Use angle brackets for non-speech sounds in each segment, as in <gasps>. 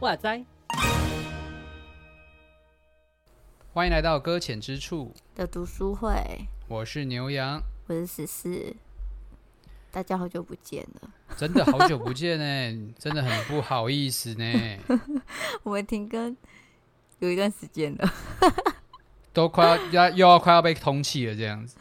哇塞！欢迎来到搁浅之处的读书会。我是牛羊，我是十四。大家好久不见了，真的好久不见呢，真的很不好意思呢。<laughs> 我们停更有一段时间了，都快要要又要快要被通气了，这样子。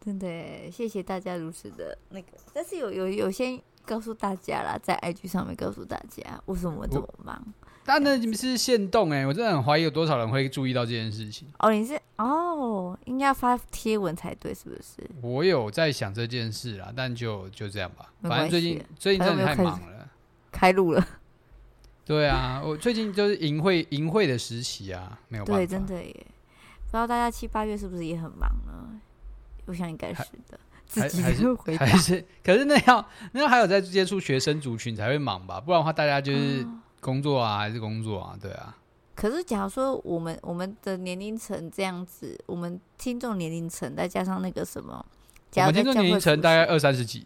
真的，谢谢大家如此的那个，但是有有有先。告诉大家啦，在 IG 上面告诉大家为什么我这么忙。但那你们是限动哎，我真的很怀疑有多少人会注意到这件事情。哦，你是哦，应该要发贴文才对，是不是？我有在想这件事啦，但就就这样吧。反正最近最近真的太忙了，开路了。对啊，我最近就是淫会淫会的时期啊，没有办法。对，真的耶。不知道大家七八月是不是也很忙呢？我想应该是的。自己还是还是，可是那样那样还有在接触学生族群才会忙吧？不然的话，大家就是工作啊，还是工作啊？对啊。可是，假如说我们我们的年龄层这样子，我们听众年龄层再加上那个什么，我们听众年龄层大概二三十几。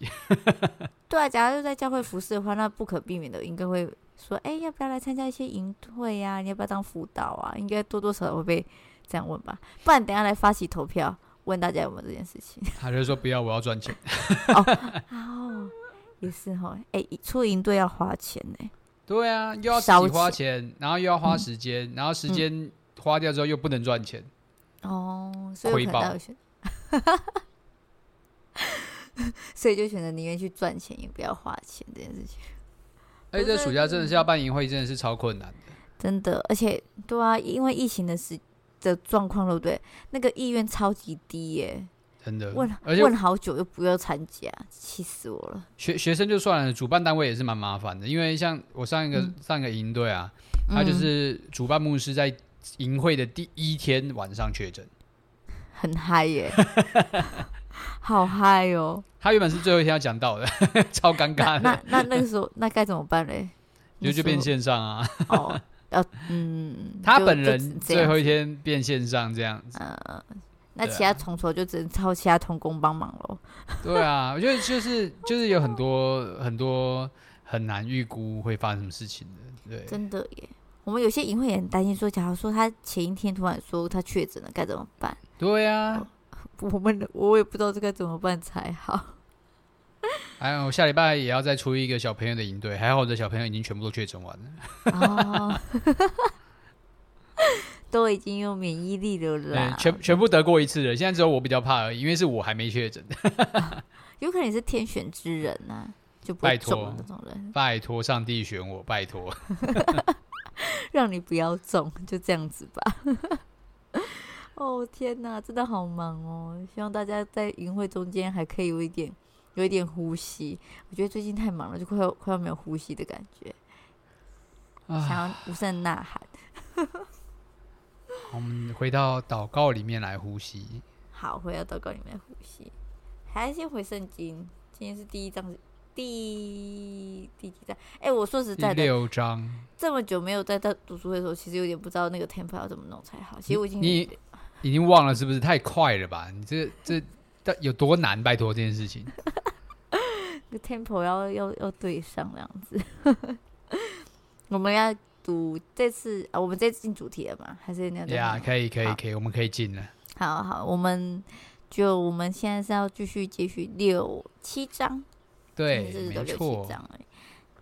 <laughs> 对啊，假如在教会服侍的话，那不可避免的应该会说：“哎，要不要来参加一些营会呀？你要不要当辅导啊？”应该多多少少会被这样问吧？不然等下来发起投票。问大家有没有这件事情？<laughs> 他就说不要，我要赚钱。<laughs> 哦，也是哈，哎，出营队要花钱呢。对啊，又要自己花钱，然后又要花时间，然后时间花掉之后又不能赚钱。哦，所以。<laughs> 所以就选择宁愿去赚钱，也不要花钱这件事情。而且这暑假真的是要办营会，真的是超困难的。真的，而且对啊，因为疫情的时。的状况对不对？那个意愿超级低耶，真的。问问好久又不要参加，气死我了。学学生就算了，主办单位也是蛮麻烦的。因为像我上一个、嗯、上一个营队啊，他就是主办牧师在营会的第一天晚上确诊，很嗨耶，好嗨哦。<laughs> 他原本是最后一天要讲到的，<laughs> 超尴尬的。那那那，那个时候那该怎么办嘞？就就变线上啊。哦。要嗯，他本人最后一天变线上这样那其他统筹就只能靠其他同工帮忙喽。对啊，<laughs> 我觉得就是就是有很多很多很难预估会发生什么事情的，对，真的耶。我们有些营会也很担心，说假如说他前一天突然说他确诊了，该怎么办？对啊，我们我也不知道这该怎么办才好。哎，我下礼拜也要再出一个小朋友的营队，还好我的小朋友已经全部都确诊完了，哦，<laughs> 都已经有免疫力了啦，全全部得过一次了，现在只有我比较怕而已，因为是我还没确诊，啊，<laughs> 有可能你是天选之人呐，啊，就不拜托那种人，拜托上帝选我，拜托，<laughs> <laughs> 让你不要中，就这样子吧。哦天哪，真的好忙哦，希望大家在云会中间还可以有一点。有一点呼吸，我觉得最近太忙了，就快要快要没有呼吸的感觉，想要无声呐喊。我们回到祷告里面来呼吸。好，回到祷告里面呼吸。还是先回圣经，今天是第一章，第第几章？哎、欸，我说实在的，第六章。这么久没有在在读书会的时候，其实有点不知道那个 tempo 要怎么弄才好。其实我已经你，你已经忘了是不是？太快了吧？你这这有多难？拜托这件事情。<laughs> 那 tempo 要要要对上这样子，<laughs> 我们要读这次啊，我们这次进主题了吗？还是那样？对啊，可以可以可以，我们可以进了。好好，我们就我们现在是要继续继续六七章，对，没错。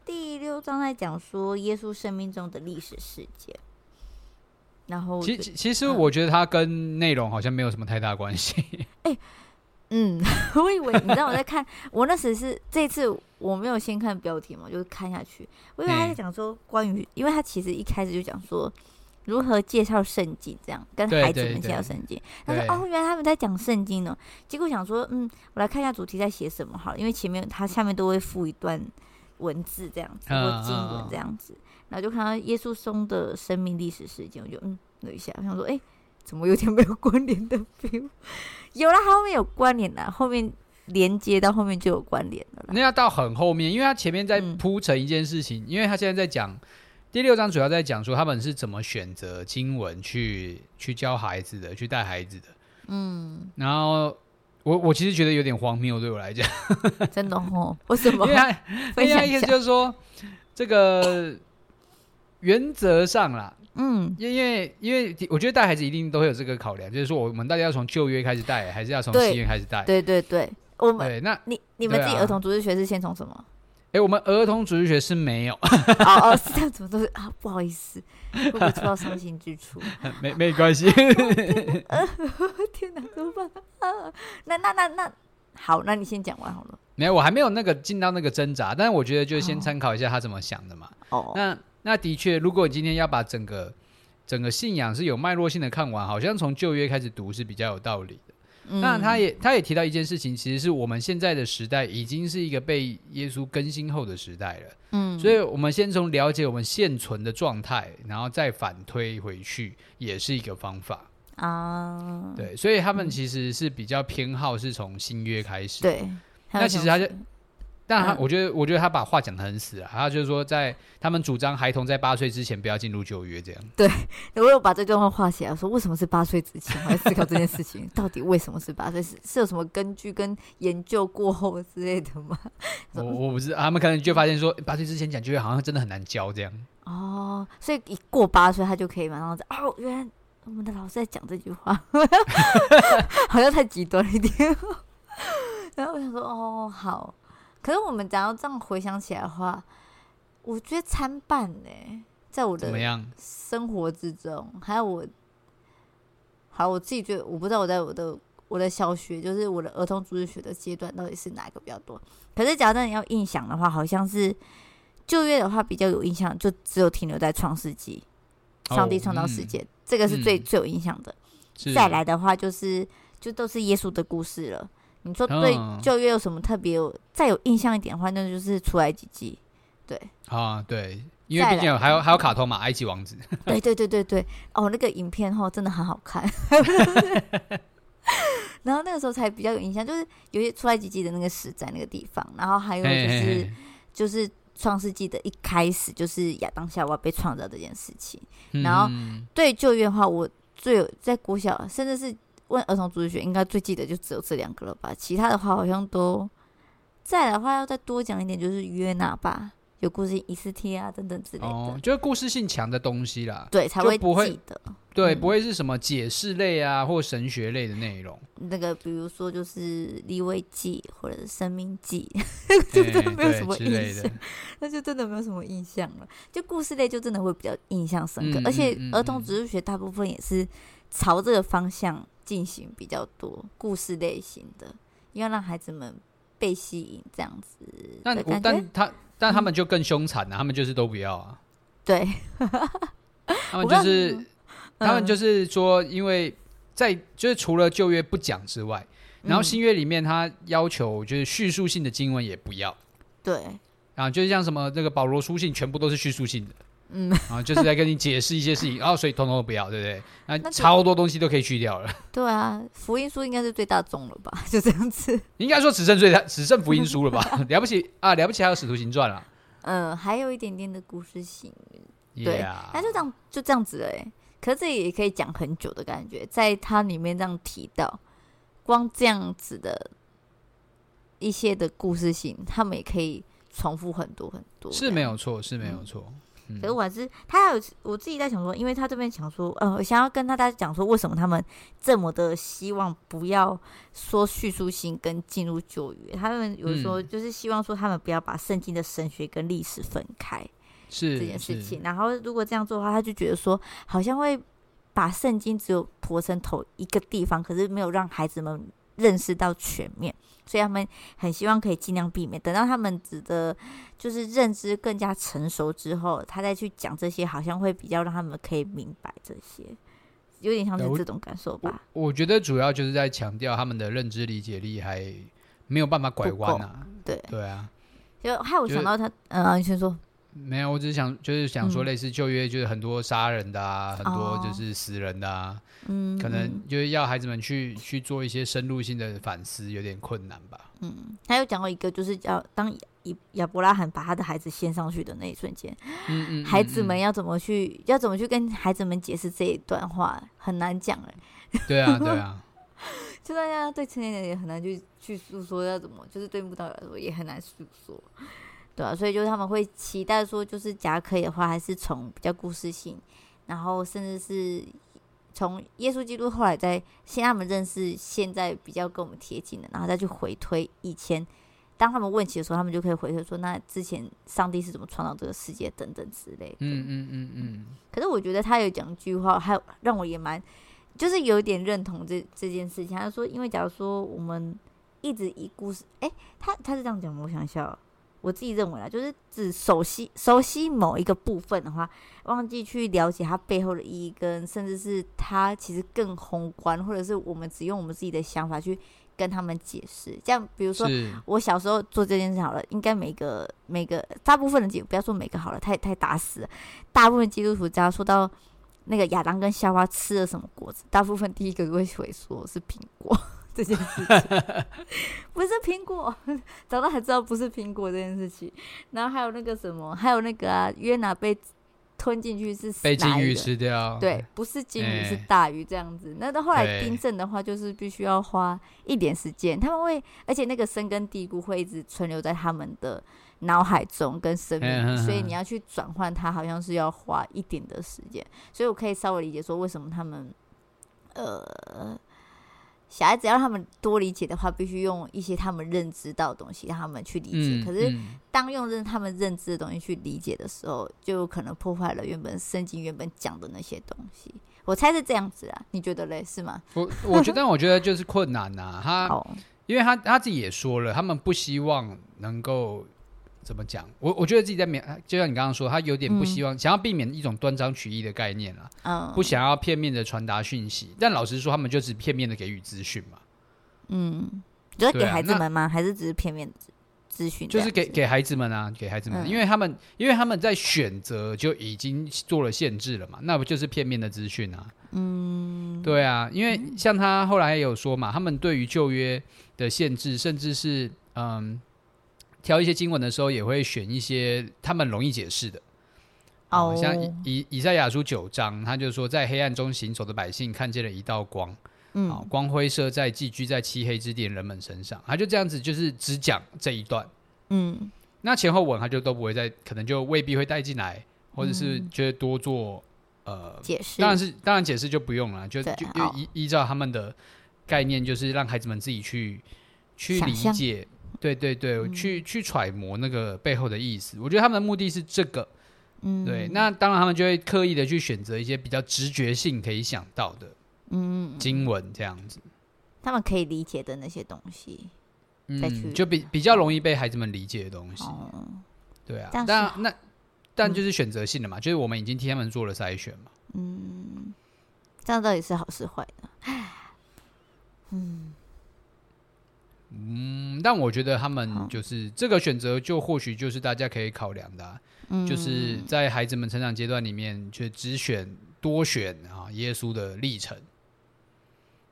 第六章在讲说耶稣生命中的历史事件，然后其其实我觉得它跟内容好像没有什么太大关系。哎、欸。嗯，<laughs> 我以为你知道我在看，我那时是这次我没有先看标题嘛，就是看下去，我以为他在讲说关于、嗯，因为他其实一开始就讲说如何介绍圣经，这样跟孩子们介绍圣经。他说哦，原来他们在讲圣经呢。结果想说，嗯，我来看一下主题在写什么好了，因为前面他下面都会附一段文字这样子或经文这样子，然后就看到耶稣松的生命历史事件，我就嗯，了一下，我想说，哎、欸。怎么有点没有关联的 feel？有了，后面有关联了，后面连接到后面就有关联了。那要到很后面，因为他前面在铺成一件事情，嗯、因为他现在在讲第六章主要在讲说他们是怎么选择经文去去教孩子的，去带孩子的。嗯，然后我我其实觉得有点荒谬，对我来讲，真的哦？<laughs> 为什么？因为他 <laughs> 因为意思就是说，这个原则上啦，嗯，因为因为我觉得带孩子一定都会有这个考量，就是说我们大家要从旧约开始带，还是要从新约开始带？对对对，我们对那你你们自己儿童主日学是先从什么？哎，我们儿童主日学是没有。哦哦，是这样，<laughs> 怎么都是啊？不好意思，我不会戳到伤心之处？<laughs> 没没关系。<laughs> 天哪，怎么办啊？那那那那，好，那你先讲完好了。没有，我还没有那个进到那个挣扎，但是我觉得就先参考一下他怎么想的嘛。哦，那那的确，如果你今天要把整个整个信仰是有脉络性的看完，好像从旧约开始读是比较有道理的。嗯、那他也他也提到一件事情，其实是我们现在的时代已经是一个被耶稣更新后的时代了。嗯，所以我们先从了解我们现存的状态，然后再反推回去，也是一个方法啊。对，所以他们其实是比较偏好是从新约开始。对，那其实他就。但他，我觉得，我觉得他把话讲的很死啊。他就是说，在他们主张孩童在八岁之前不要进入旧约，这样。对，<laughs> 我有把这段话画起来，说为什么是八岁之前？我在思考这件事情，到底为什么是八岁？是是有什么根据跟研究过后之类的吗？<laughs> 我我不是，他们可能就发现说，八岁之前讲旧约好像真的很难教这样。哦，所以一过八岁，他就可以马上在哦，原来我们的老师在讲这句话，<laughs> 好像太极端一点。然后我想说，哦，好。可是我们假如这样回想起来的话，我觉得参半呢，在我的生活之中，还有我，好，我自己觉得我不知道我在我的我的小学，就是我的儿童主日学的阶段，到底是哪一个比较多。可是假如你要印象的话，好像是旧约的话比较有印象，就只有停留在创世纪，上帝创造世界，哦嗯、这个是最、嗯、最有印象的。再来的话，就是就都是耶稣的故事了。你说对旧约有什么特别有再有印象一点的话，那就是出埃及记，对。啊，对，因为毕竟有还有还有卡通嘛，埃及王子，对对对对对，哦，那个影片后真的很好看，<laughs> 然后那个时候才比较有印象，就是有些出埃及记的那个死在那个地方，然后还有就是就是创世纪的一开始就是亚当夏娃被创造这件事情，嗯、然后对旧约的话，我最有在国小甚至是。问儿童主日学应该最记得就只有这两个了吧？其他的话好像都再的话要再多讲一点，就是约拿吧，有故事以斯帖啊等等之类的，哦，就是故事性强的东西啦，对，才会记得，对，嗯、不会是什么解释类啊或神学类的内容。那个比如说就是利未记或者是生命记，<laughs> 就真的没有什么印象，<laughs> 那就真的没有什么印象了。就故事类就真的会比较印象深刻，嗯、而且儿童主日学大部分也是朝这个方向。进行比较多故事类型的，要让孩子们被吸引，这样子。但但他但他们就更凶残了，他们就是都不要啊。对，<laughs> 他们就是他们就是说，因为在就是除了旧约不讲之外，然后新约里面他要求就是叙述性的经文也不要。对，然后就是像什么那个保罗书信，全部都是叙述性的。嗯，<laughs> 啊，就是在跟你解释一些事情，然后、哦、所以通通都不要，对不对？那超多东西都可以去掉了。<laughs> 对啊，福音书应该是最大众了吧？<laughs> 就这样子。应该说只剩最大，只剩福音书了吧？了不起啊，了不起还有使徒行传了。嗯，还有一点点的故事性。对啊，那.就这样，就这样子了。哎，可是这也可以讲很久的感觉，在它里面这样提到，光这样子的一些的故事性，他们也可以重复很多很多。是没有错，是没有错。嗯可是我还是他还有我自己在想说，因为他这边想说，呃，想要跟大家讲说，为什么他们这么的希望不要说叙述性跟进入旧约，他们有时候就是希望说他们不要把圣经的神学跟历史分开，是这件事情。然后如果这样做的话，他就觉得说好像会把圣经只有活成头一个地方，可是没有让孩子们认识到全面。所以他们很希望可以尽量避免，等到他们指的，就是认知更加成熟之后，他再去讲这些，好像会比较让他们可以明白这些，有点像是这种感受吧。我，我觉得主要就是在强调他们的认知理解力还没有办法拐弯啊。对对啊，就害我想到他，嗯、就是，呃、你先说。没有，我只是想，就是想说，类似旧约，就是很多杀人的啊，嗯、很多就是死人的啊，嗯，可能就是要孩子们去去做一些深入性的反思，有点困难吧。嗯，他有讲过一个，就是要当亚伯拉罕把他的孩子献上去的那一瞬间，嗯嗯，孩子们要怎么去，要怎么去跟孩子们解释这一段话，很难讲哎。对啊，对啊，<laughs> 就大家对成年人也很难去去诉说要怎么，就是对慕道来说也很难诉说，对啊，所以就是他们会期待说，就是假如可以的话，还是从比较故事性，然后甚至是从耶稣基督后来在先他们认识现在比较跟我们贴近的，然后再去回推以前，当他们问起的时候，他们就可以回推说，那之前上帝是怎么创造这个世界等等之类的。嗯嗯嗯嗯。可是我觉得他有讲一句话，还让我也蛮。就是有点认同这这件事情。他说，因为假如说我们一直以故事，哎、欸，他他是这样讲，我想笑。我自己认为啊，就是只熟悉熟悉某一个部分的话，忘记去了解它背后的意义，跟甚至是它其实更宏观，或者是我们只用我们自己的想法去跟他们解释。这样，比如说我小时候做这件事好了，应该每个每个大部分的基督，不要说每个好了，太太打死了。大部分基督徒只要说到。那个亚当跟夏娃吃了什么果子？大部分第一个会会说是苹果这件事情，<laughs> 不是苹果，找到还知道不是苹果这件事情。然后还有那个什么，还有那个啊，约拿被吞进去是被鲸鱼吃掉，对，不是鲸鱼、欸、是大鱼这样子。那到后来冰镇的话，就是必须要花一点时间，他们会，而且那个深根蒂固会一直存留在他们的。脑海中跟生命，所以你要去转换它，好像是要花一点的时间。所以我可以稍微理解说，为什么他们，呃，小孩子要让他们多理解的话，必须用一些他们认知到的东西让他们去理解。嗯、可是当用认他们认知的东西去理解的时候，就可能破坏了原本圣经原本讲的那些东西。我猜是这样子啊，你觉得嘞？是吗？我我觉得，我觉得就是困难呐、啊。他，<laughs> 哦、因为他他自己也说了，他们不希望能够。怎么讲？我我觉得自己在免，就像你刚刚说，他有点不希望，嗯、想要避免一种断章取义的概念了，嗯，不想要片面的传达讯息。但老实说，他们就只片面的给予资讯嘛。嗯，就是给孩子们吗？还是只是片面资讯？就是给给孩子们啊，给孩子们，嗯、因为他们因为他们在选择就已经做了限制了嘛，那不就是片面的资讯啊？嗯，对啊，因为像他后来也有说嘛，他们对于旧约的限制，甚至是嗯。挑一些经文的时候，也会选一些他们容易解释的。哦、oh. 嗯，像以以以赛亚书九章，他就说，在黑暗中行走的百姓看见了一道光，嗯，光辉射在寄居在漆黑之地人们身上。他就这样子，就是只讲这一段，嗯，那前后文他就都不会再，可能就未必会带进来，或者是觉得多做呃解释。当然是，当然解释就不用了，就就依依照他们的概念，就是让孩子们自己去去理解。对对对，嗯、去去揣摩那个背后的意思，我觉得他们的目的是这个。嗯，对，那当然他们就会刻意的去选择一些比较直觉性可以想到的，嗯，经文这样子，他们可以理解的那些东西，嗯，就比比较容易被孩子们理解的东西。哦、对啊，但那但就是选择性的嘛，嗯、就是我们已经替他们做了筛选嘛。嗯，这样到底是好是坏呢？<sighs> 嗯。嗯，但我觉得他们就是这个选择，就或许就是大家可以考量的，啊，嗯、就是在孩子们成长阶段里面，就只选多选啊耶稣的历程，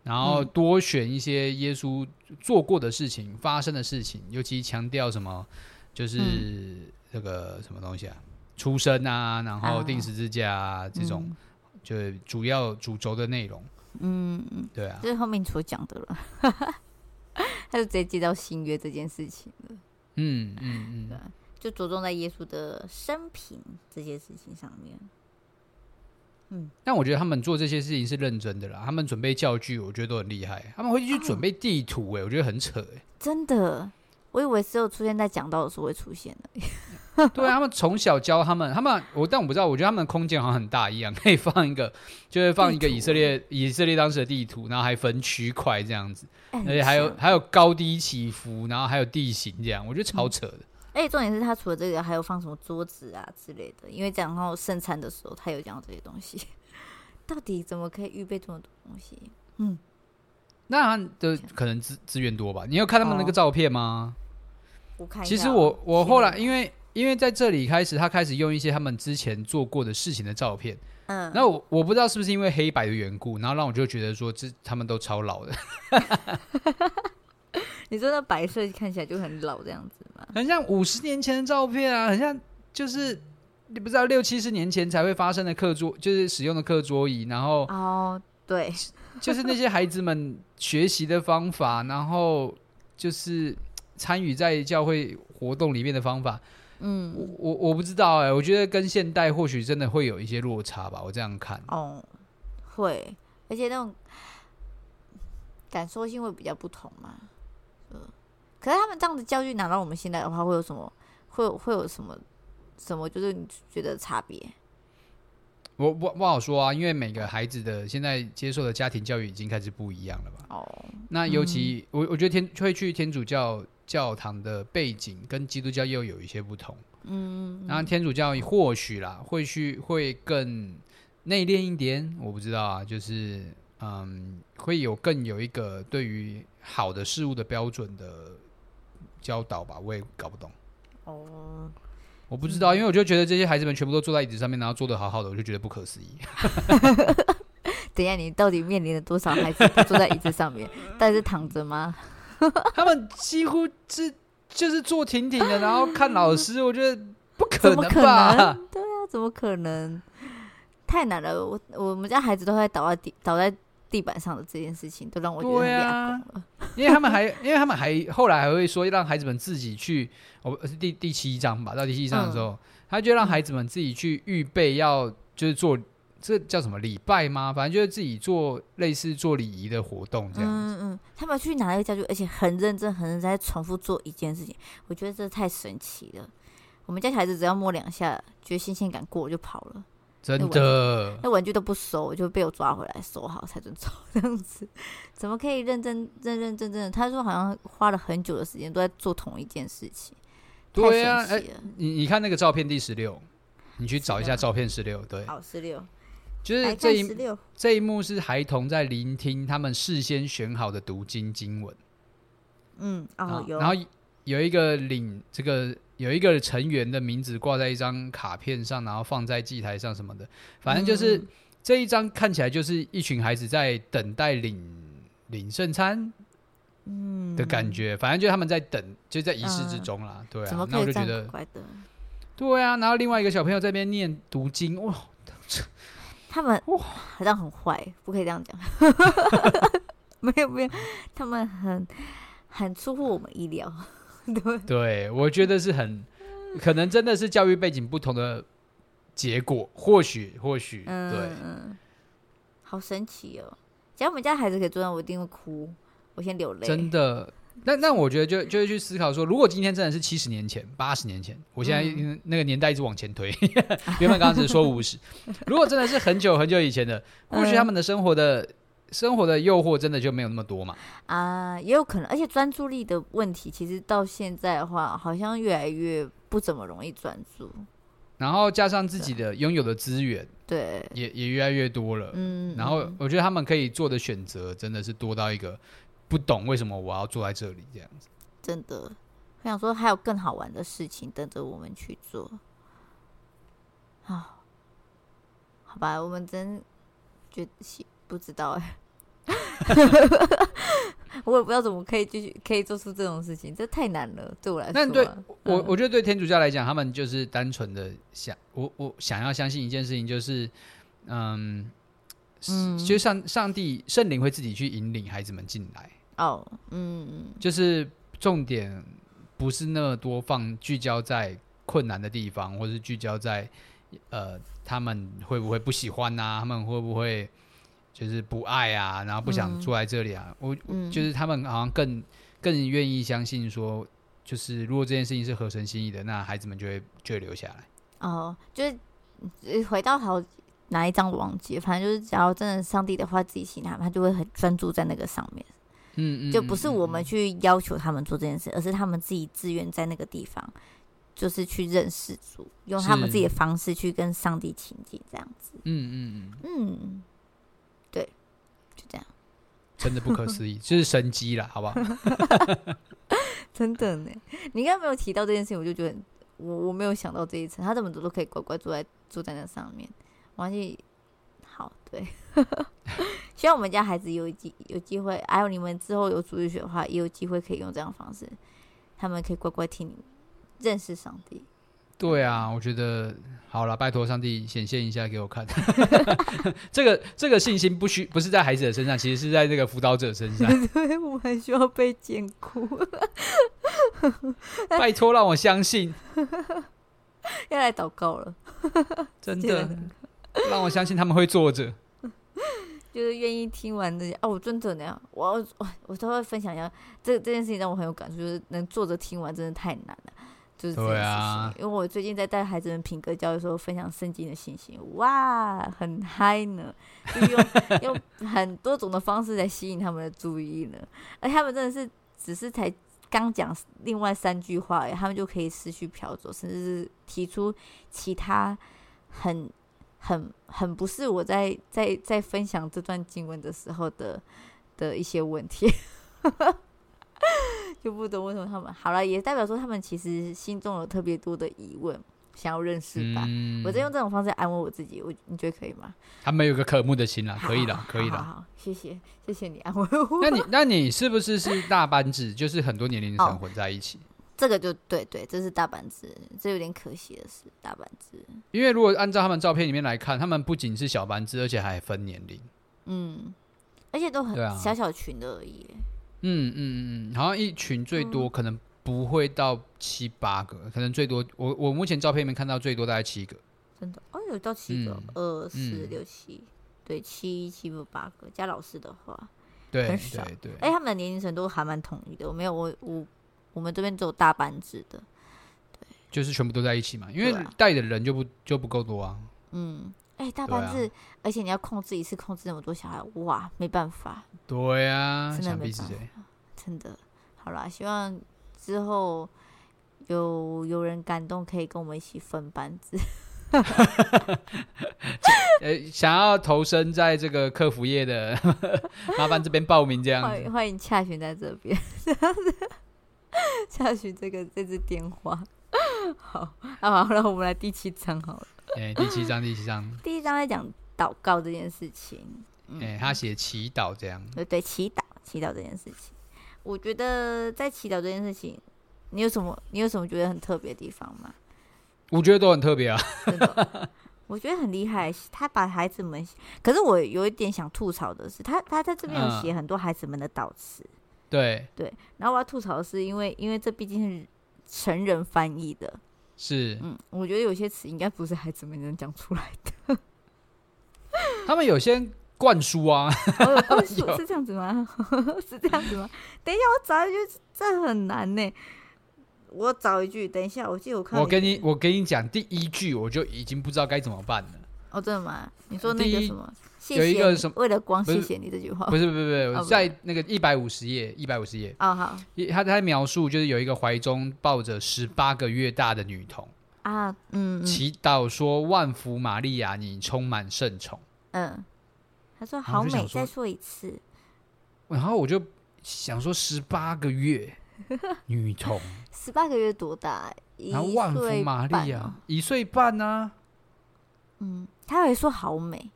然后多选一些耶稣做过的事情，发生的事情，尤其强调什么，就是这个什么东西啊，出生啊，然后定十字架啊，这种，就主要主轴的内容。嗯嗯，对啊，这是后面所讲的了。<laughs> 他就直接接到新约这件事情了，嗯嗯嗯，对，就着重在耶稣的生平这件事情上面。嗯，但我觉得他们做这些事情是认真的啦，他们准备教具，我觉得都很厉害。他们会去准备地图，哎，我觉得很扯，哎，真的，我以为只有出现在讲到的时候会出现的。<laughs> 对啊，他们从小教他们，他们我但我不知道，我觉得他们的空间好像很大一样，可以放一个，就是放一个以色列以色列当时的地图，然后还分区块这样子，而且还有还有高低起伏，然后还有地形这样，我觉得超扯的。哎、嗯，重点是他除了这个，还有放什么桌子啊之类的，因为讲到圣餐的时候，他有讲到这些东西。<laughs> 到底怎么可以预备这么多东西？嗯，那他的可能资资源多吧？你有看他们那个照片吗？哦、我看。其实我我后来因为。因为在这里开始，他开始用一些他们之前做过的事情的照片。嗯，那我我不知道是不是因为黑白的缘故，然后让我就觉得说，这他们都超老的。<laughs> <laughs> 你说那白色看起来就很老这样子吗？很像五十年前的照片啊，很像就是你不知道六七十年前才会发生的课桌，就是使用的课桌椅，然后哦，对，就是那些孩子们学习的方法，然后就是参与在教会活动里面的方法。嗯，我我我不知道哎、欸，我觉得跟现代或许真的会有一些落差吧，我这样看。哦，会，而且那种感受性会比较不同嘛。嗯，可是他们这样的教育拿到我们现在的话，会有什么？会有会有什么？什么？就是你觉得差别？我不不好说啊，因为每个孩子的现在接受的家庭教育已经开始不一样了吧？哦，那尤其、嗯、我我觉得天会去天主教。教堂的背景跟基督教又有一些不同，嗯，然后天主教或许啦，或许会更内敛一点，我不知道啊，就是嗯，会有更有一个对于好的事物的标准的教导吧，我也搞不懂。哦，我不知道，因为我就觉得这些孩子们全部都坐在椅子上面，然后坐得好好的，我就觉得不可思议。<laughs> <laughs> 等一下，你到底面临了多少孩子坐在椅子上面？但是躺着吗？<laughs> 他们几乎是就是坐挺挺的，然后看老师，我觉得不可能吧？对啊，怎么可能？太难了！我我们家孩子都会倒在地倒在地板上的这件事情，都让我觉得很压了。啊、因为他们还因为他们还后来还会说让孩子们自己去，我是第第七章吧，到第七章的时候，嗯、他就让孩子们自己去预备要就是做。这叫什么礼拜吗？反正就是自己做类似做礼仪的活动这样子。嗯嗯，他们去拿一个家具，而且很认真、很认真在重复做一件事情。我觉得这太神奇了。我们家小孩子只要摸两下，觉得新鲜感过就跑了。真的，那玩具都不收，就被我抓回来收好才准走。这样子怎么可以认真、认认真真的？他说好像花了很久的时间都在做同一件事情。对啊，哎，你你看那个照片第十六，你去找一下照片十六。对，好，十六。就是这一这一幕是孩童在聆听他们事先选好的读经经文，嗯，哦，有，然后有一个领这个有一个成员的名字挂在一张卡片上，然后放在祭台上什么的，反正就是、嗯、这一张看起来就是一群孩子在等待领领圣餐，嗯。的感觉，反正就是他们在等，就在仪式之中啦，嗯、对啊，那我就觉得，对啊，然后另外一个小朋友在那边念读经，哇。他们哇，好像很坏，不可以这样讲。<laughs> 没有没有，他们很很出乎我们意料。<laughs> 对对，我觉得是很可能真的是教育背景不同的结果，或许或许、嗯、对。好神奇哦！假如我们家孩子可以做到，我一定会哭，我先流泪。真的。那那我觉得就就会去思考说，如果今天真的是七十年前、八十年前，我现在那个年代一直往前推，嗯、<laughs> 原本刚刚只是说五十，<laughs> 如果真的是很久很久以前的，或许他们的生活的、嗯、生活的诱惑真的就没有那么多嘛？啊，也有可能，而且专注力的问题，其实到现在的话，好像越来越不怎么容易专注。然后加上自己的拥有的资源，对，也也越来越多了。嗯，然后我觉得他们可以做的选择真的是多到一个。不懂为什么我要坐在这里这样子，真的，我想说还有更好玩的事情等着我们去做。啊，好吧，我们真觉得不知道哎，<laughs> 我也不知道怎么可以继续可以做出这种事情，这太难了，对我来说。那对我，我觉得对天主教来讲，他们就是单纯的想我，我想要相信一件事情，就是嗯，嗯，就上上帝圣灵会自己去引领孩子们进来。哦，嗯，就是重点不是那么多放聚焦在困难的地方，或是聚焦在呃他们会不会不喜欢啊，他们会不会就是不爱啊，然后不想住在这里啊？我、嗯、就是他们好像更更愿意相信说，就是如果这件事情是合神心意的，那孩子们就会就会留下来。哦，就是回到好哪一张我忘记，反正就是只要真的上帝的话自己信他，他就会很专注在那个上面。嗯，就不是我们去要求他们做这件事，而是他们自己自愿在那个地方，就是去认识主，用他们自己的方式去跟上帝亲近，这样子。嗯嗯嗯。嗯，对，就这样，真的不可思议，就是神机了，好不好？<laughs> 真的呢，你刚刚没有提到这件事情，我就觉得我我没有想到这一层，他这么多都可以乖乖坐在坐在那上面，我忘记好，对，<laughs> 希望我们家孩子有机有机会，还有你们之后有主日学的话，也有机会可以用这样的方式，他们可以乖乖听你认识上帝。对啊，我觉得好了，拜托上帝显现一下给我看。<laughs> 这个这个信心不需不是在孩子的身上，其实是在这个辅导者身上。<laughs> 对，我很需要被坚固。拜托让我相信。要来祷告了，真的 <laughs> 让我相信他们会坐着，<laughs> 就是愿意听完这些哦。我真的那样，我我我都会分享一下这这件事情让我很有感触，就是能坐着听完真的太难了。就是这件事情，啊、因为我最近在带孩子们品格教育的时候，分享圣经的信息，哇，很嗨呢，就用 <laughs> 用很多种的方式来吸引他们的注意呢，而他们真的是只是才刚讲另外三句话，他们就可以思绪飘走，甚至是提出其他很很很不是我在在在分享这段经文的时候的的一些问题。<laughs> 就不懂为什么他们好了，也代表说他们其实心中有特别多的疑问，想要认识吧。嗯、我在用这种方式安慰我自己，我你觉得可以吗？他们有个渴慕的心了，可以了，可以了。好，谢谢，谢谢你安慰我。那你那你是不是是大班制？就是很多年龄层混在一起？哦、这个就对对，这是大班制，这有点可惜的是大班制。因为如果按照他们照片里面来看，他们不仅是小班制，而且还分年龄。嗯，而且都很小小群的而已。嗯嗯嗯，好像一群最多可能不会到七八个，嗯、可能最多我我目前照片里面看到最多大概七个，真的？哦，有到七个，二四六七，对，七七不八个，加老师的话，对，很少，对，对，哎，他们的年龄层都还蛮统一的，我没有我我我们这边只有大班制的，对，就是全部都在一起嘛，因为带的人就不就不够多啊，嗯。哎、欸，大班制，啊、而且你要控制一次控制那么多小孩，哇，没办法。对呀、啊，真的没办法，真的。好啦，希望之后有有人感动，可以跟我们一起分班制。<laughs> 呃，想要投身在这个客服业的，<laughs> 麻烦这边报名这样欢迎欢迎洽询在这边，<laughs> <laughs> 洽询这个这支电话。<laughs> 好，那好了，我们来第七章好了。哎、欸，第七章，第七章，第一章在讲祷告这件事情。哎、嗯欸，他写祈祷这样。对对，祈祷，祈祷这件事情，我觉得在祈祷这件事情，你有什么，你有什么觉得很特别的地方吗？我觉得都很特别啊。<laughs> 我觉得很厉害。他把孩子们，可是我有一点想吐槽的是，他他在这边有写很多孩子们的祷词。嗯、对对，然后我要吐槽的是，因为因为这毕竟是成人翻译的。是，嗯，我觉得有些词应该不是孩子们能讲出来的。<laughs> 他们有些灌输啊，哦、灌 <laughs> 输是这样子吗？<laughs> 是这样子吗？等一下，我找一句，这很难呢。我找一句，等一下，我记得我看。我跟你，我跟你讲，第一句我就已经不知道该怎么办了。哦，真的吗？你说那个什么？有一个什么？为了光，谢谢你这句话。不是，不是，不是，在那个一百五十页，一百五十页。哦，好。他在描述，就是有一个怀中抱着十八个月大的女童啊，嗯，祈祷说：“万福玛利亚，你充满圣宠。”嗯，他说：“好美。”再说一次。然后我就想说：“十八个月 <laughs> 女童，十八个月多大？然后万福玛利亚一岁半呢？嗯，他还说好美。”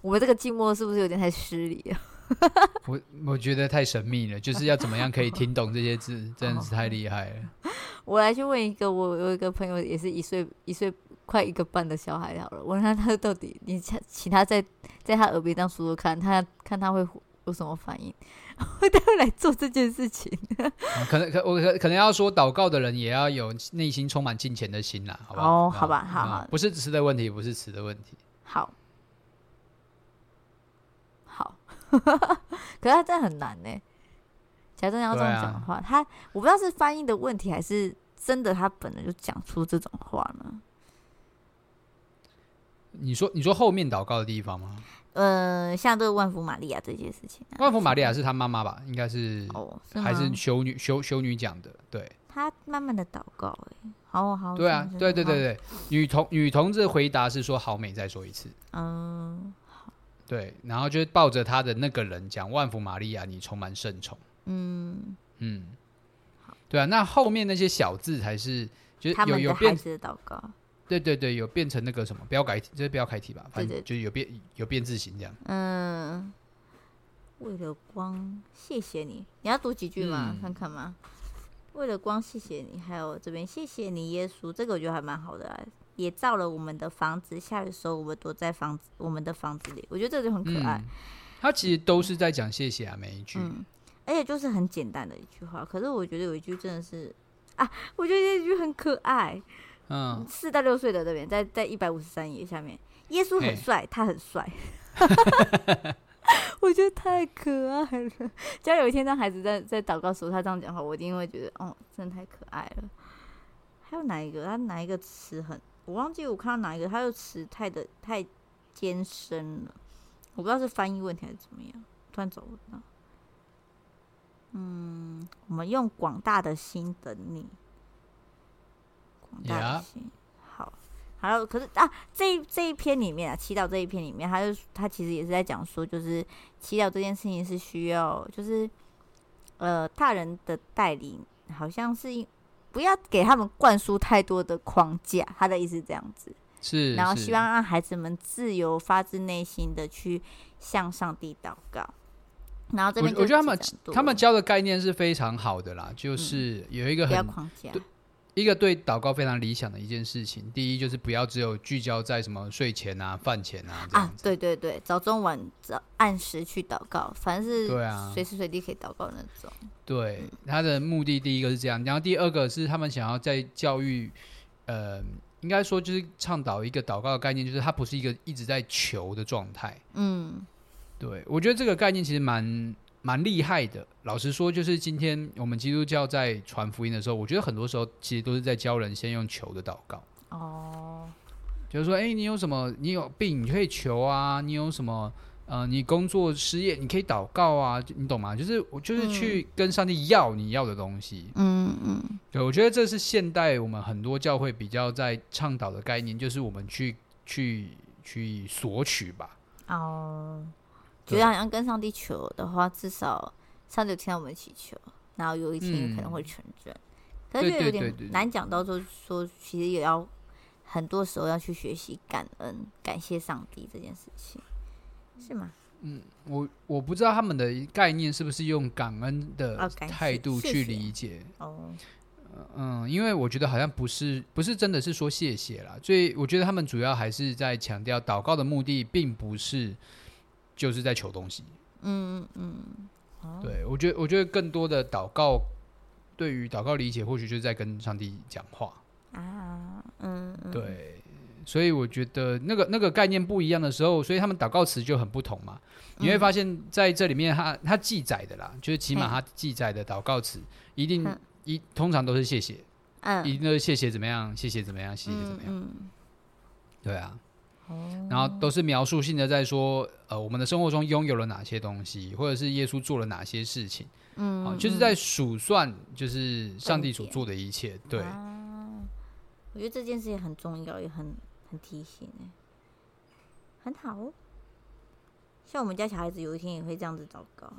我们这个静默是不是有点太失礼了？<laughs> 我我觉得太神秘了，就是要怎么样可以听懂这些字，真的是太厉害了。<laughs> 我来去问一个，我有一个朋友也是一岁一岁快一个半的小孩，好了，问他他到底你请他在在他耳边这样说说看，他看他会有什么反应，<laughs> 会他会来做这件事情。可能可我可可能要说，祷告的人也要有内心充满敬虔的心啦，好不好？哦，好吧，好好，不是词的问题，不是词的问题，好。<laughs> 可是他真的很难呢。假装要这样讲的话，啊、他我不知道是翻译的问题，还是真的他本来就讲出这种话呢？你说，你说后面祷告的地方吗？呃，像这个万福玛利亚这件事情，万福玛利亚是他妈妈吧？应该是哦，是还是修女修修女讲的？对，他慢慢的祷告，哎，好好，对啊，对对对对，女同女同志回答是说好美，再说一次，嗯。对，然后就抱着他的那个人讲：“万福玛利亚，你充满圣宠。”嗯嗯，对啊，那后面那些小字才是就是有有变的祷告。对对对，有变成那个什么标改体，这是标楷体吧？反正就有变有变字形这样。嗯，为了光，谢谢你。你要读几句吗？嗯、看看吗？为了光，谢谢你。还有这边，谢谢你，耶稣。这个我觉得还蛮好的啊。也造了我们的房子，下雨的时候我们躲在房子我们的房子里。我觉得这就很可爱。他、嗯、其实都是在讲谢谢啊，每一句。嗯，而且就是很简单的一句话。可是我觉得有一句真的是啊，我觉得这一句很可爱。嗯，四到六岁的这边，在在一百五十三页下面，耶稣很帅，他很帅。<laughs> 我觉得太可爱了。只要有一天当孩子在在祷告时候，他这样讲话，我一定会觉得，哦，真的太可爱了。还有哪一个？他哪一个词很？我忘记我看到哪一个，他的词太的太艰深了，我不知道是翻译问题还是怎么样，突然找不到。嗯，我们用广大的心等你，广大的心。Yeah. 好，好，可是啊，这一这一篇里面啊，祈祷这一篇里面，他就他其实也是在讲说，就是祈祷这件事情是需要，就是呃，大人的带领，好像是。不要给他们灌输太多的框架，他的意思是这样子，是，然后希望让孩子们自由、发自内心的去向上帝祷告。然后这边，我觉得他们他们教的概念是非常好的啦，就是有一个很框架。一个对祷告非常理想的一件事情，第一就是不要只有聚焦在什么睡前啊、饭前啊。啊，对对对，早中晚早按时去祷告，反正是对啊，随时随地可以祷告那种。对，他的目的第一个是这样，然后第二个是他们想要在教育，呃，应该说就是倡导一个祷告的概念，就是它不是一个一直在求的状态。嗯，对，我觉得这个概念其实蛮。蛮厉害的，老实说，就是今天我们基督教在传福音的时候，我觉得很多时候其实都是在教人先用求的祷告。哦，就是说，哎、欸，你有什么？你有病，你可以求啊。你有什么？呃，你工作失业，你可以祷告啊。你懂吗？就是我就是去跟上帝要你要的东西。嗯嗯。对，我觉得这是现代我们很多教会比较在倡导的概念，就是我们去去去索取吧。哦。觉得好像跟上帝求的话，至少上帝有听到我们祈求，然后有一天可能会成真。嗯、可是就有点难讲到说说，其实也要很多时候要去学习感恩、感谢上帝这件事情，是吗？嗯，我我不知道他们的概念是不是用感恩的态度去理解。哦，嗯，因为我觉得好像不是不是真的是说谢谢啦，所以我觉得他们主要还是在强调祷告的目的，并不是。就是在求东西，嗯嗯，嗯对，我觉得我觉得更多的祷告，对于祷告理解，或许就是在跟上帝讲话。啊，嗯，对，所以我觉得那个那个概念不一样的时候，所以他们祷告词就很不同嘛。你会发现在这里面他，他他记载的啦，就是起码他记载的祷告词，一定一通常都是谢谢，嗯，一定都是谢谢怎么样，谢谢怎么样，谢谢怎么样，嗯，对啊。然后都是描述性的在说，呃，我们的生活中拥有了哪些东西，或者是耶稣做了哪些事情，嗯，啊、就是在数算，就是上帝所做的一切。对、啊，我觉得这件事也很重要，也很很提醒，哎，很好哦。像我们家小孩子有一天也会这样子祷告，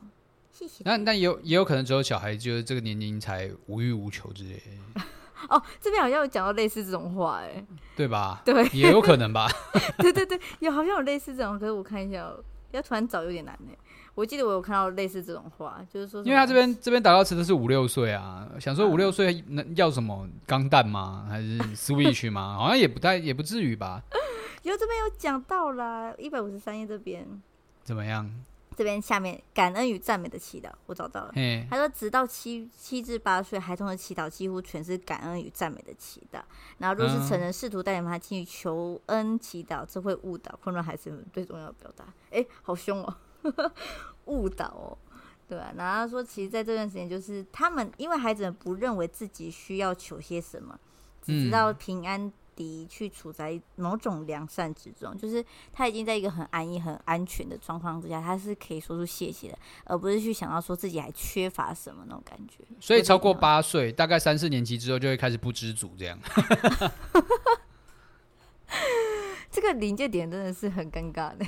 谢谢。那那也有也有可能只有小孩就是这个年龄才无欲无求之类的。<laughs> 哦，这边好像有讲到类似这种话，哎，对吧？对，也有可能吧。<laughs> 对对对，有好像有类似这种，可是我看一下，要突然找有点难呢。我记得我有看到类似这种话，就是说，因为他这边这边打到词的是五六岁啊，想说五六岁能要什么钢弹吗？还是 <laughs> Switch 吗？好像也不太也不至于吧。有这边有讲到啦，一百五十三页这边怎么样？这边下面感恩与赞美的祈祷，我找到了。嘿他说，直到七七至八岁孩童的祈祷几乎全是感恩与赞美的祈祷。然后，若是成人试图带领他进去求恩祈祷，这会误导混乱孩子们最重要的表达。哎，好凶哦，<laughs> 误导哦，对啊。然后他说，其实在这段时间，就是他们因为孩子们不认为自己需要求些什么，只知道平安。嗯的去处在某种良善之中，就是他已经在一个很安逸、很安全的状况之下，他是可以说出谢谢的，而不是去想要说自己还缺乏什么那种感觉。所以超过八岁，大概三四年级之后，就会开始不知足这样。<laughs> 这个临界点真的是很尴尬的，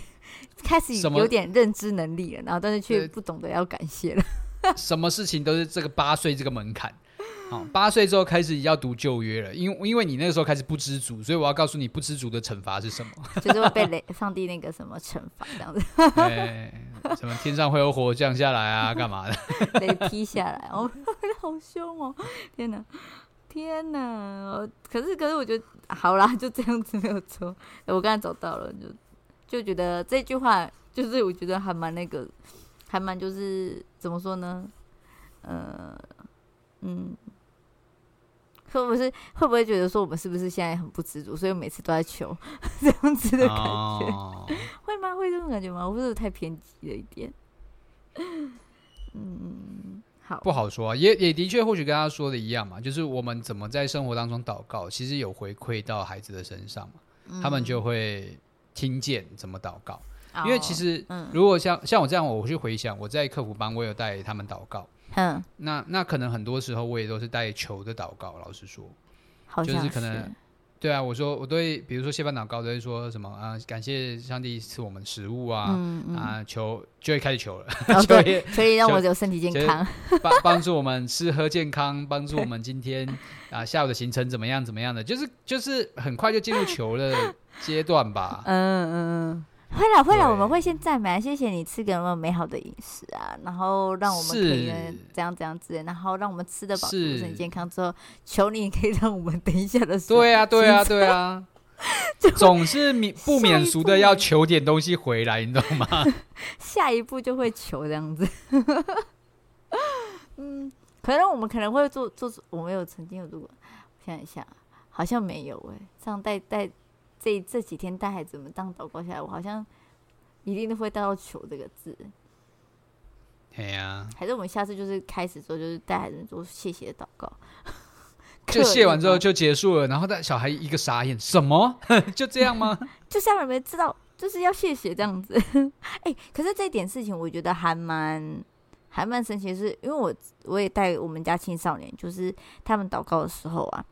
开始有点认知能力了，然后但是却不懂得要感谢了。<laughs> 什么事情都是这个八岁这个门槛。好，八岁之后开始要读旧约了，因为因为你那个时候开始不知足，所以我要告诉你不知足的惩罚是什么，<laughs> 就是会被雷上帝那个什么惩罚这样子。对，什么天上会有火降下来啊，干嘛的？<laughs> 雷劈下来，哦，<laughs> 好凶哦！天哪，天哪！可是可是我觉得好啦，就这样子没有错。我刚才找到了，就就觉得这句话就是我觉得还蛮那个，还蛮就是怎么说呢？呃，嗯。会不会会不会觉得说我们是不是现在很不知足，所以每次都在求 <laughs> 这样子的感觉？哦、会吗？会这种感觉吗？我是不是太偏激了一点？嗯，好，不好说、啊。也也的确，或许跟他说的一样嘛，就是我们怎么在生活当中祷告，其实有回馈到孩子的身上嘛，嗯、他们就会听见怎么祷告。哦、因为其实，如果像像我这样，我去回想，我在客服班，我有带他们祷告。嗯，那那可能很多时候我也都是带球的祷告。老实说，是就是可能，对啊，我说我对，比如说谢班祷告都会说什么啊，感谢上帝赐我们食物啊，嗯嗯、啊求就会开始求了，哦、对，<laughs> 可以让我有身体健康，帮帮助我们吃喝健康，帮助我们今天啊下午的行程怎么样怎么样的，就是就是很快就进入求的阶段吧，嗯 <laughs> 嗯。会了会了，我们会先赞美，谢谢你赐给我们美好的饮食啊，然后让我们可以这样这样子，然后让我们吃得饱，身体健康之后，求你可以让我们等一下的时候，对啊对啊对啊，<laughs> 总是免不免俗的要求点东西回来，你知道吗？<laughs> 下一步就会求这样子，<laughs> 嗯，可能我们可能会做做，我们有曾经有做过，我想一下，好像没有哎、欸，这样带带。这这几天带孩子们当祷告下来，我好像一定都会带到“求”这个字。对呀、啊，还是我们下次就是开始做，就是带孩子们做谢谢的祷告。就谢完之后就结束了，然后带小孩一个傻眼，什么？<laughs> 就这样吗？<laughs> 就下面没知道，就是要谢谢这样子。<laughs> 哎、欸，可是这一点事情，我觉得还蛮还蛮神奇的是，是因为我我也带我们家青少年，就是他们祷告的时候啊。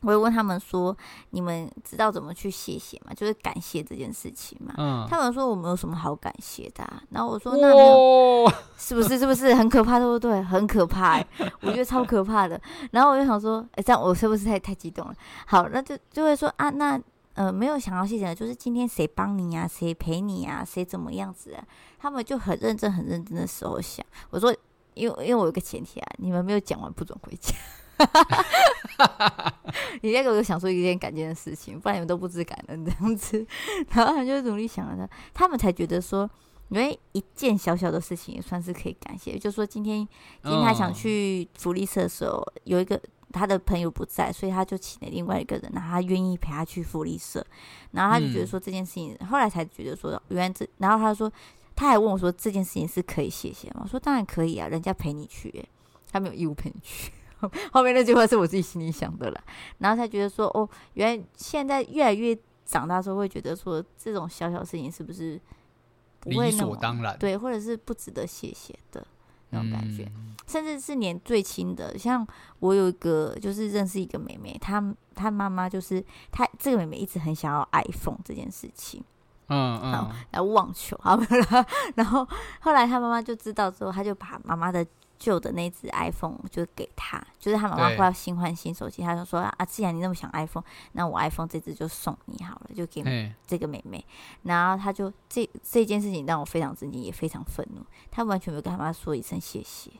我会问他们说：“你们知道怎么去谢谢吗？就是感谢这件事情嘛。嗯”他们说：“我们有什么好感谢的、啊？”然后我说：“那没有，是不是？是不是很可怕？对不对？很可怕、欸，我觉得超可怕的。”然后我就想说：“哎、欸，这样我是不是太太激动了？”好，那就就会说：“啊，那呃，没有想要谢谢的，就是今天谁帮你啊，谁陪你啊，谁怎么样子啊？”他们就很认真、很认真的时候想，我说：“因为因为我有个前提啊，你们没有讲完不准回家。” <laughs> 你那个我就想说一件感激的事情，不然你们都不知感恩这样子。<laughs> 然后他就努力想了他，他们才觉得说，因为一件小小的事情也算是可以感谢。就说今天今天他想去福利社的时候，有一个他的朋友不在，所以他就请了另外一个人，然后他愿意陪他去福利社。然后他就觉得说这件事情，后来才觉得说原来这，然后他说他还问我说这件事情是可以谢谢吗？我说当然可以啊，人家陪你去，他没有义务陪你去。<laughs> 后面那句话是我自己心里想的了，然后他觉得说，哦，原来现在越来越长大之后，会觉得说这种小小事情是不是不会理所当然？对，或者是不值得谢谢的那种感觉，嗯、甚至是连最亲的，像我有一个就是认识一个妹妹，她她妈妈就是她这个妹妹一直很想要 iPhone 这件事情，嗯嗯，然后来妄求，好，<laughs> 然后后来她妈妈就知道之后，她就把妈妈的。旧的那只 iPhone 就给他，就是他妈妈快要新换新手机，他就说啊，既然你那么想 iPhone，那我 iPhone 这只就送你好了，就给你这个妹妹。然后他就这这件事情让我非常震惊，也非常愤怒。他完全没有跟他妈说一声谢谢。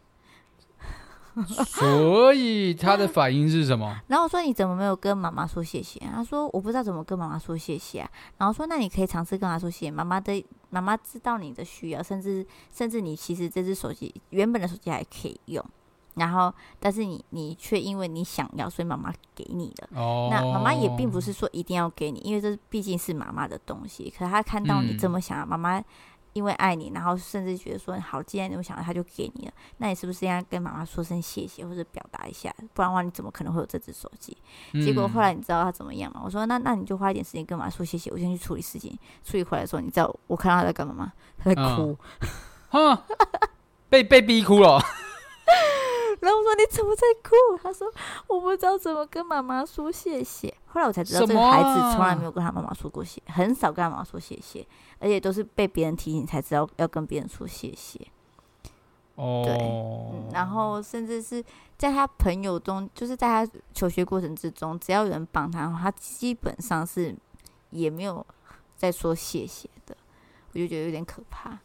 所以他的反应是什么？<laughs> 然后我说，你怎么没有跟妈妈说谢谢？他说我不知道怎么跟妈妈说谢谢啊。然后说，那你可以尝试跟她说谢谢。妈妈的妈妈知道你的需要，甚至甚至你其实这只手机原本的手机还可以用，然后但是你你却因为你想要，所以妈妈给你的。哦。那妈妈也并不是说一定要给你，因为这毕竟是妈妈的东西。可是她看到你这么想要，妈妈。因为爱你，然后甚至觉得说好，既然你想要，他就给你了。那你是不是应该跟妈妈说声谢谢，或者表达一下？不然的话，你怎么可能会有这只手机？嗯、结果后来你知道他怎么样吗？我说那那你就花一点时间跟妈妈说谢谢，我先去处理事情。处理回来的时候，你知道我看到他在干嘛吗？他在哭，嗯、被被逼哭了。<laughs> <laughs> 然后我说你怎么在哭？他说我不知道怎么跟妈妈说谢谢。后来我才知道，这个孩子从来没有跟他妈妈说过谢，很少跟他妈妈说谢谢，而且都是被别人提醒才知道要跟别人说谢谢。哦，对、嗯，然后甚至是在他朋友中，就是在他求学过程之中，只要有人帮他，他基本上是也没有在说谢谢的，我就觉得有点可怕。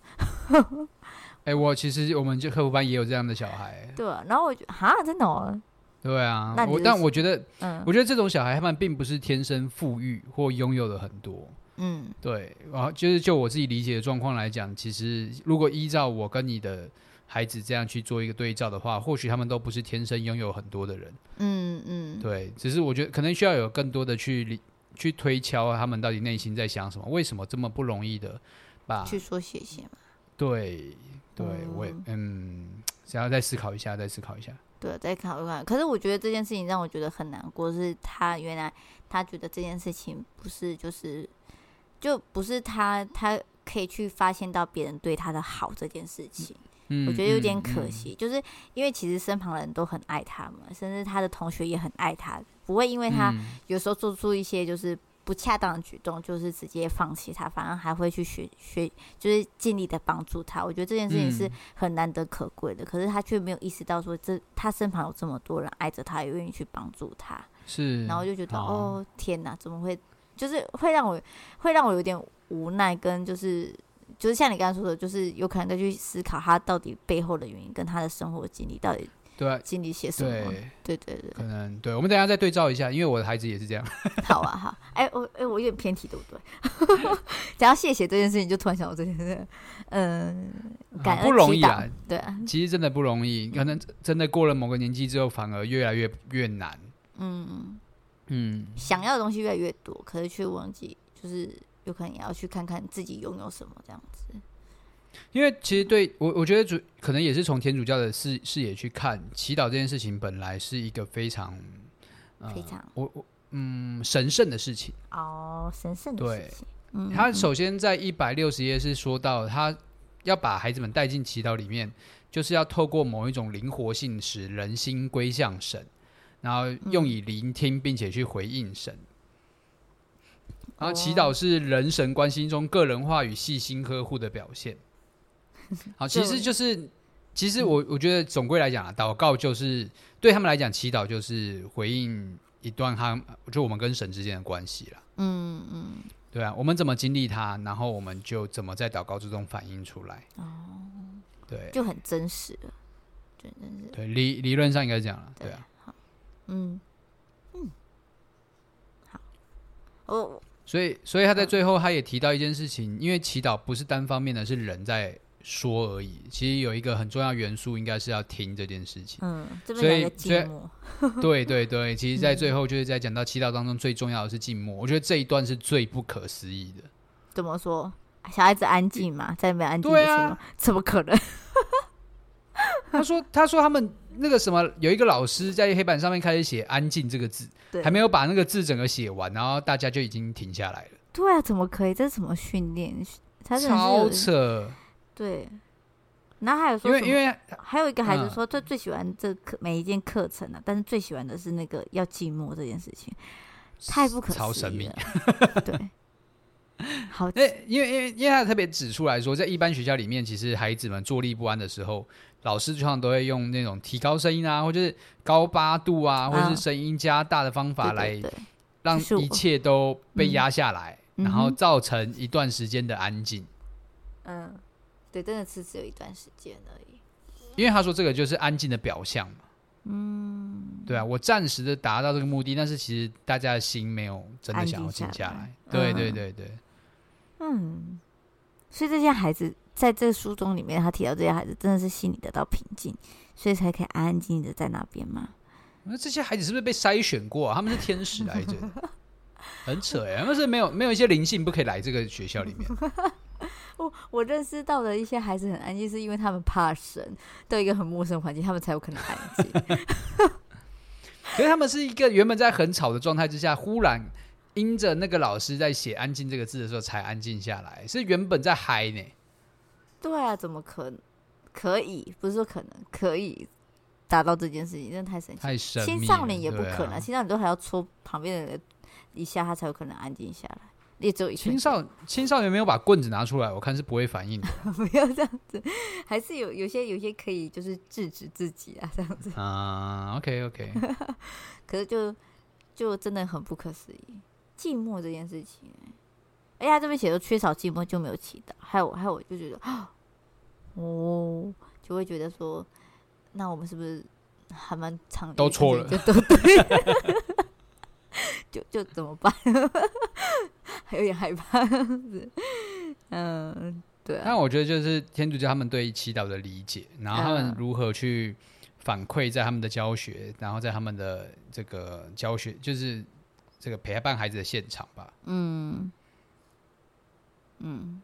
哎、欸，我其实我们就客服班也有这样的小孩，对，然后我觉得哈，真的哦，对啊，那我但我觉得，嗯，我觉得这种小孩他们并不是天生富裕或拥有的很多。嗯，对，然后就是就我自己理解的状况来讲，其实如果依照我跟你的孩子这样去做一个对照的话，或许他们都不是天生拥有很多的人。嗯嗯，对，只是我觉得可能需要有更多的去理去推敲他们到底内心在想什么，为什么这么不容易的把去说谢谢嘛？对对，我也嗯，想要再思考一下，再思考一下。对，再考虑看。可是我觉得这件事情让我觉得很难过，是他原来他觉得这件事情不是就是。就不是他，他可以去发现到别人对他的好这件事情，嗯，我觉得有点可惜。嗯嗯、就是因为其实身旁的人都很爱他嘛，甚至他的同学也很爱他，不会因为他有时候做出一些就是不恰当的举动，就是直接放弃他，反而还会去学学，就是尽力的帮助他。我觉得这件事情是很难得可贵的，可是他却没有意识到说，这他身旁有这么多人爱着他，也愿意去帮助他。是，然后就觉得哦，天哪，怎么会？就是会让我会让我有点无奈，跟就是就是像你刚才说的，就是有可能再去思考他到底背后的原因，跟他的生活经历到底对经历些什么？对对对对，可能对。我们等一下再对照一下，因为我的孩子也是这样。好啊，好。哎、欸，我哎、欸，我有点偏题，对不对？<laughs> 讲到谢谢这件事情，就突然想到这件事。嗯，感恩、啊、不容易啊。对啊，其实真的不容易。可能真的过了某个年纪之后，反而越来越越难。嗯。嗯，想要的东西越来越多，可是却忘记，就是有可能也要去看看自己拥有什么这样子。因为其实对我，我觉得主可能也是从天主教的视视野去看，祈祷这件事情本来是一个非常、呃、非常我我嗯神圣的事情哦，神圣的事情。嗯，他首先在一百六十页是说到，他要把孩子们带进祈祷里面，就是要透过某一种灵活性，使人心归向神。然后用以聆听，并且去回应神。嗯、然后祈祷是人神关心中个人化与细心呵护的表现。<laughs> 好，其实就是，其实我我觉得总归来讲啊，祷告就是对他们来讲，祈祷就是回应一段他就我们跟神之间的关系了。嗯嗯，对啊，我们怎么经历它，然后我们就怎么在祷告之中反映出来。哦，对，就很真实的，真实对，理理论上应该这样了，对啊。嗯嗯，好哦。所以，所以他在最后，他也提到一件事情，因为祈祷不是单方面的，是人在说而已。其实有一个很重要元素，应该是要听这件事情。嗯，这边所以，所以，<laughs> 对对对，其实，在最后就是在讲到祈祷当中最重要的是静默。我觉得这一段是最不可思议的。怎么说？小孩子安静嘛，在那边安静的时候，啊，怎么可能？<laughs> 他说：“他说他们那个什么，有一个老师在黑板上面开始写‘安静’这个字，还没有把那个字整个写完，然后大家就已经停下来了。对啊，怎么可以？这是怎么训练？他超扯。对。然后还有说，因为因为还有一个孩子说，他最喜欢这课每一件课程呢，但是最喜欢的是那个要寂寞这件事情，太不可思议了。超神秘。对。<laughs> 好，因为因为因为因为他特别指出来说，在一般学校里面，其实孩子们坐立不安的时候。”老师通常都会用那种提高声音啊，或者是高八度啊，或者是声音加大的方法来让一切都被压下来，然后造成一段时间的安静。嗯，对，真的是只有一段时间而已。因为他说这个就是安静的表象嘛。嗯，对啊，我暂时的达到这个目的，但是其实大家的心没有真的想要静下来。对对对对。嗯，所以这些孩子。在这个书中里面，他提到这些孩子真的是心里得到平静，所以才可以安安静静的在那边嘛？那这些孩子是不是被筛选过啊？他们是天使来着，<laughs> 很扯哎！他们是没有没有一些灵性不可以来这个学校里面。<laughs> 我我认识到的一些孩子很安静，是因为他们怕神，到一个很陌生环境，他们才有可能安静。<laughs> 可是他们是一个原本在很吵的状态之下，忽然因着那个老师在写“安静”这个字的时候，才安静下来。是原本在嗨呢。对啊，怎么可能？可以，不是说可能可以达到这件事情，真的太神奇。太神。青少年也不可能，啊、青少年都还要戳旁边的人一下，他才有可能安静下来。也只有一青少青少年没有把棍子拿出来，我看是不会反应的。<laughs> 不要这样子，还是有有些有些可以就是制止自己啊，<laughs> 这样子啊。OK <laughs> OK，可是就就真的很不可思议，寂寞这件事情。哎呀，这边写的缺少寂寞就没有祈祷，还有还有我就觉得 <gasps> 哦，就会觉得说，那我们是不是还蛮长都错了，就都对。就就怎么办？还有点害怕。<laughs> 嗯，对、啊。但我觉得就是天主教他们对祈祷的理解，然后他们如何去反馈在他们的教学，嗯、然后在他们的这个教学，就是这个陪伴孩子的现场吧。嗯嗯，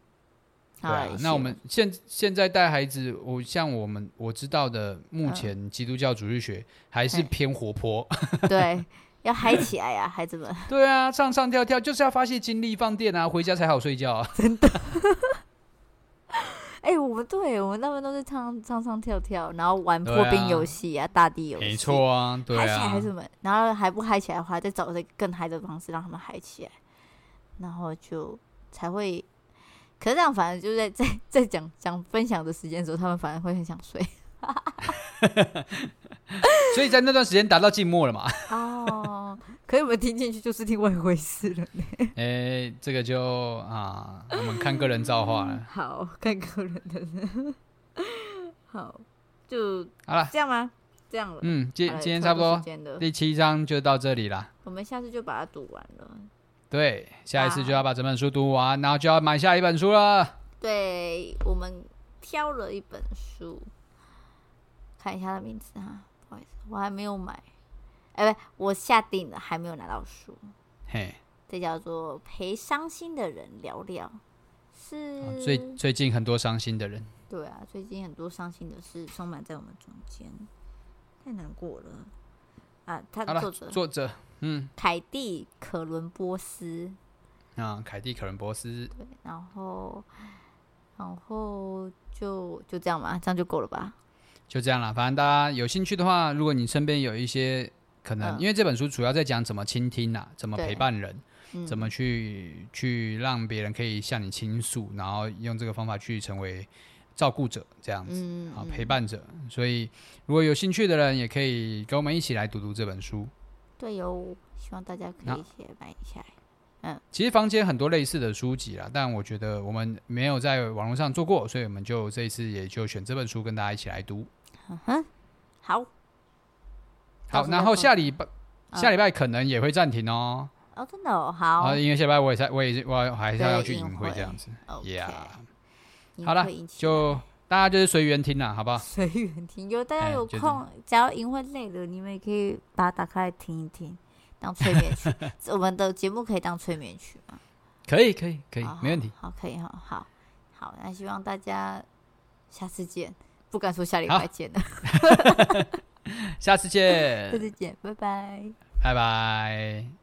对啊。那我们现现在带孩子，我像我们我知道的，目前基督教主日学还是偏活泼。嗯、<laughs> 对。要嗨起来呀、啊，孩子们！<laughs> 对啊，唱唱跳跳就是要发泄精力、放电啊，回家才好睡觉啊！<laughs> 真的。哎、欸，我们对我们那边都是唱唱唱跳跳，然后玩破冰游戏啊，啊大地游戏。没错啊，对啊。嗨起来，孩子们！然后还不嗨起来的话，再找一个更嗨的方式让他们嗨起来，然后就才会。可是这样，反正就是在在在讲讲分享的时间的时候，他们反而会很想睡。<laughs> <laughs> 所以在那段时间达到静默了嘛？<laughs> 哦，可以，我们听进去就是另外一回事了呢。哎、欸，这个就啊，我们看个人造化了。<laughs> 好，看个人的。好，就好了，这样吗？这样了。嗯，今今天差不多，第七章就到这里了。我们下次就把它读完了。对，下一次就要把整本书读完，然后就要买下一本书了。对，我们挑了一本书。看一下他的名字哈，不好意思，我还没有买，哎、欸，不，我下定了，还没有拿到书。嘿，这叫做陪伤心的人聊聊，是、哦、最最近很多伤心的人。对啊，最近很多伤心的事充满在我们中间，太难过了啊！他的作者作者，嗯，凯蒂·可伦波斯。啊，凯蒂·可伦波斯。对，然后，然后就就这样吧，这样就够了吧。就这样了，反正大家有兴趣的话，如果你身边有一些可能，嗯、因为这本书主要在讲怎么倾听啊，怎么陪伴人，嗯、怎么去去让别人可以向你倾诉，然后用这个方法去成为照顾者这样子，嗯、啊，陪伴者。所以如果有兴趣的人，也可以跟我们一起来读读这本书。对哟，希望大家可以一起买一下。嗯，其实房间很多类似的书籍啦，但我觉得我们没有在网络上做过，所以我们就这一次也就选这本书跟大家一起来读。嗯哼，好，好，然后下礼拜、嗯、下礼拜可能也会暂停哦。哦，真的哦，好。啊，因为下礼拜我也在，我也我还是要去营会这样子。Yeah，好了，就大家就是随缘听啦，好不好？随缘听，有大家有空，只要营会累了，你们也可以把它打开来听一听，当催眠曲。<laughs> 我们的节目可以当催眠曲吗？可以，可以，可以，没问题。好，可以哈，好，好，那希望大家下次见。不敢说下礼拜见了，<laughs> 下次见，<laughs> 下次见，拜拜，拜拜。